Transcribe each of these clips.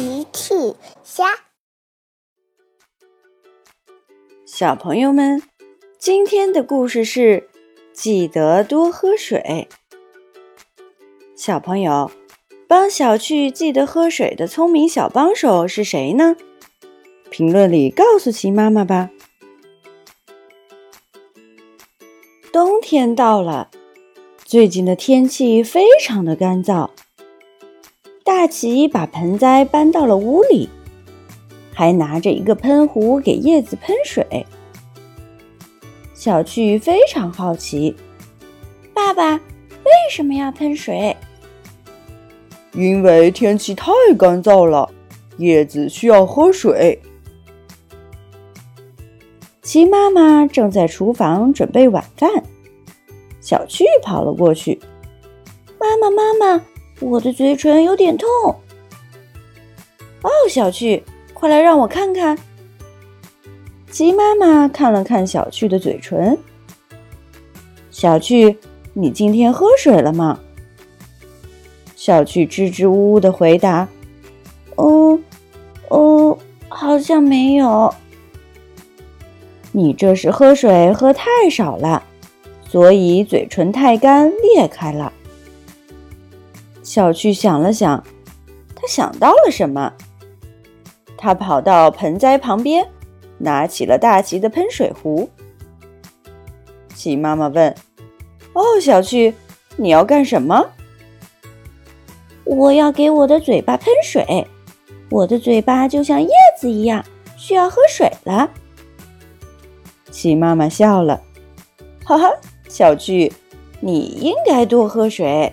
奇趣虾，小朋友们，今天的故事是记得多喝水。小朋友，帮小趣记得喝水的聪明小帮手是谁呢？评论里告诉奇妈妈吧。冬天到了，最近的天气非常的干燥。大奇把盆栽搬到了屋里，还拿着一个喷壶给叶子喷水。小趣非常好奇，爸爸为什么要喷水？因为天气太干燥了，叶子需要喝水。齐妈妈正在厨房准备晚饭，小趣跑了过去：“妈妈，妈妈。”我的嘴唇有点痛。哦，小趣，快来让我看看。鸡妈妈看了看小趣的嘴唇。小趣，你今天喝水了吗？小趣支支吾吾的回答：“哦，哦，好像没有。”你这是喝水喝太少了，所以嘴唇太干裂开了。小趣想了想，他想到了什么？他跑到盆栽旁边，拿起了大奇的喷水壶。奇妈妈问：“哦，小趣，你要干什么？”“我要给我的嘴巴喷水，我的嘴巴就像叶子一样，需要喝水了。”奇妈妈笑了：“哈哈，小趣，你应该多喝水。”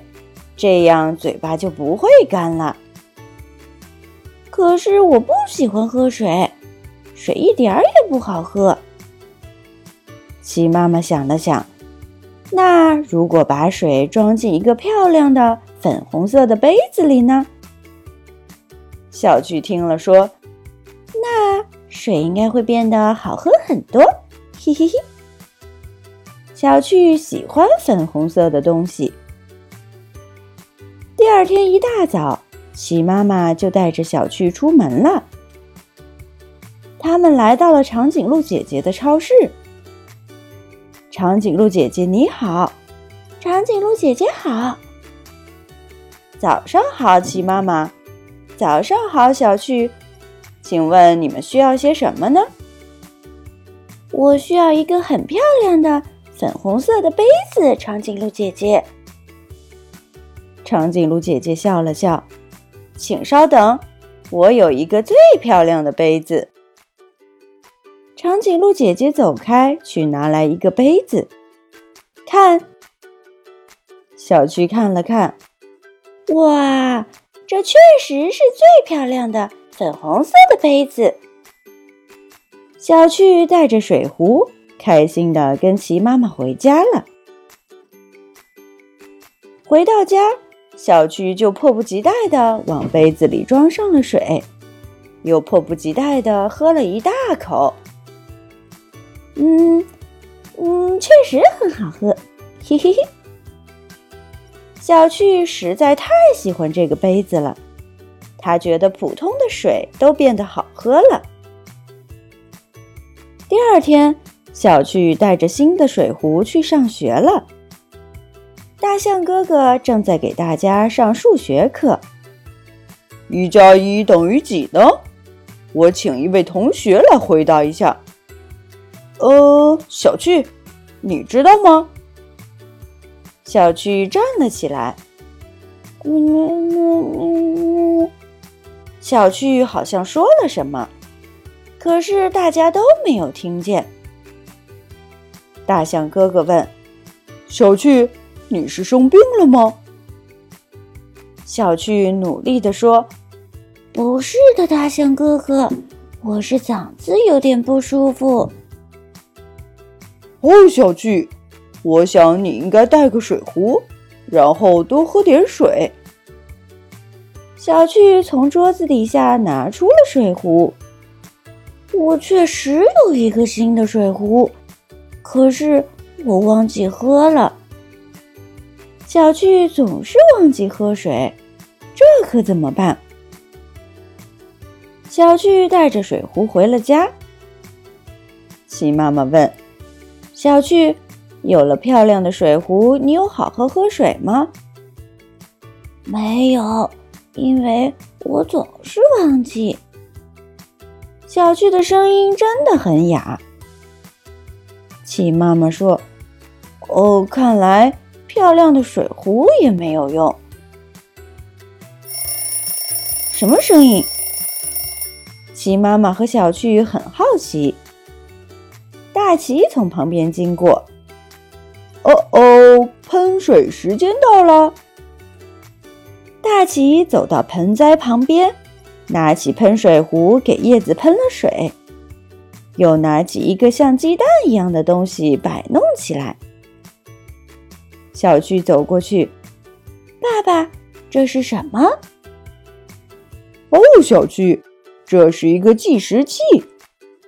这样嘴巴就不会干了。可是我不喜欢喝水，水一点儿也不好喝。鸡妈妈想了想，那如果把水装进一个漂亮的粉红色的杯子里呢？小趣听了说：“那水应该会变得好喝很多。”嘿嘿嘿。小趣喜欢粉红色的东西。第二天一大早，齐妈妈就带着小趣出门了。他们来到了长颈鹿姐姐的超市。长颈鹿姐姐你好，长颈鹿姐姐好。早上好，齐妈妈。早上好，小趣。请问你们需要些什么呢？我需要一个很漂亮的粉红色的杯子，长颈鹿姐姐。长颈鹿姐姐笑了笑，请稍等，我有一个最漂亮的杯子。长颈鹿姐姐走开，去拿来一个杯子。看，小趣看了看，哇，这确实是最漂亮的粉红色的杯子。小趣带着水壶，开心的跟齐妈妈回家了。回到家。小趣就迫不及待地往杯子里装上了水，又迫不及待地喝了一大口。嗯嗯，确实很好喝，嘿嘿嘿。小趣实在太喜欢这个杯子了，他觉得普通的水都变得好喝了。第二天，小趣带着新的水壶去上学了。大象哥哥正在给大家上数学课。一加一等于几呢？我请一位同学来回答一下。呃，小趣，你知道吗？小趣站了起来。小趣好像说了什么，可是大家都没有听见。大象哥哥问：“小趣。”你是生病了吗？小趣努力地说：“不是的，大象哥哥，我是嗓子有点不舒服。”哦，小趣，我想你应该带个水壶，然后多喝点水。小趣从桌子底下拿出了水壶。我确实有一个新的水壶，可是我忘记喝了。小趣总是忘记喝水，这可怎么办？小趣带着水壶回了家。鸡妈妈问：“小趣，有了漂亮的水壶，你有好好喝水吗？”“没有，因为我总是忘记。”小趣的声音真的很哑。鸡妈妈说：“哦，看来漂亮的水壶也没有用。”什么声音？鸡妈妈和小趣很好奇。大齐从旁边经过。哦哦，喷水时间到了！大齐走到盆栽旁边，拿起喷水壶给叶子喷了水，又拿起一个像鸡蛋一样的东西摆弄起来。小趣走过去，爸爸，这是什么？哦，小趣，这是一个计时器。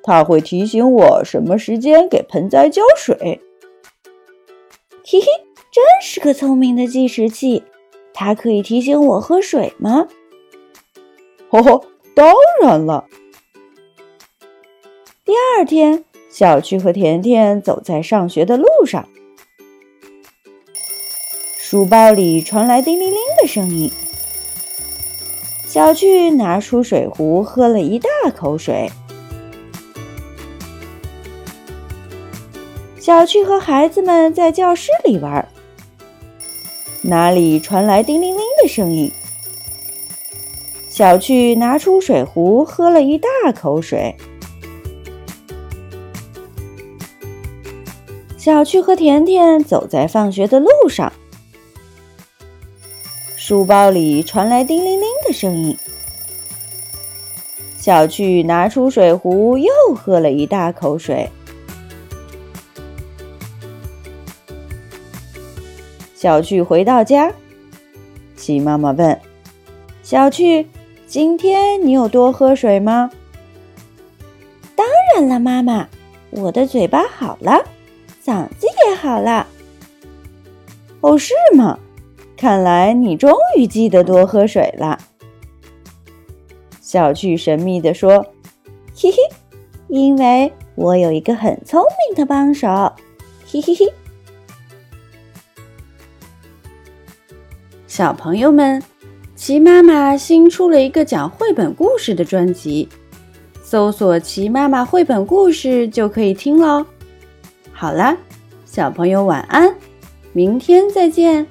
它会提醒我什么时间给盆栽浇水。嘿嘿，真是个聪明的计时器。它可以提醒我喝水吗？呵呵，当然了。第二天，小趣和甜甜走在上学的路上，书包里传来叮铃铃的声音。小趣拿出水壶，喝了一大口水。小趣和孩子们在教室里玩，哪里传来叮铃铃的声音？小趣拿出水壶，喝了一大口水。小趣和甜甜走在放学的路上，书包里传来叮铃铃的声音。小趣拿出水壶，又喝了一大口水。小趣回到家，鸡妈妈问：“小趣，今天你有多喝水吗？”“当然了，妈妈，我的嘴巴好了，嗓子也好了。”“哦，是吗？看来你终于记得多喝水了。”小趣神秘地说：“嘿嘿，因为我有一个很聪明的帮手。”嘿嘿嘿。小朋友们，奇妈妈新出了一个讲绘本故事的专辑，搜索“奇妈妈绘本故事”就可以听喽。好啦，小朋友晚安，明天再见。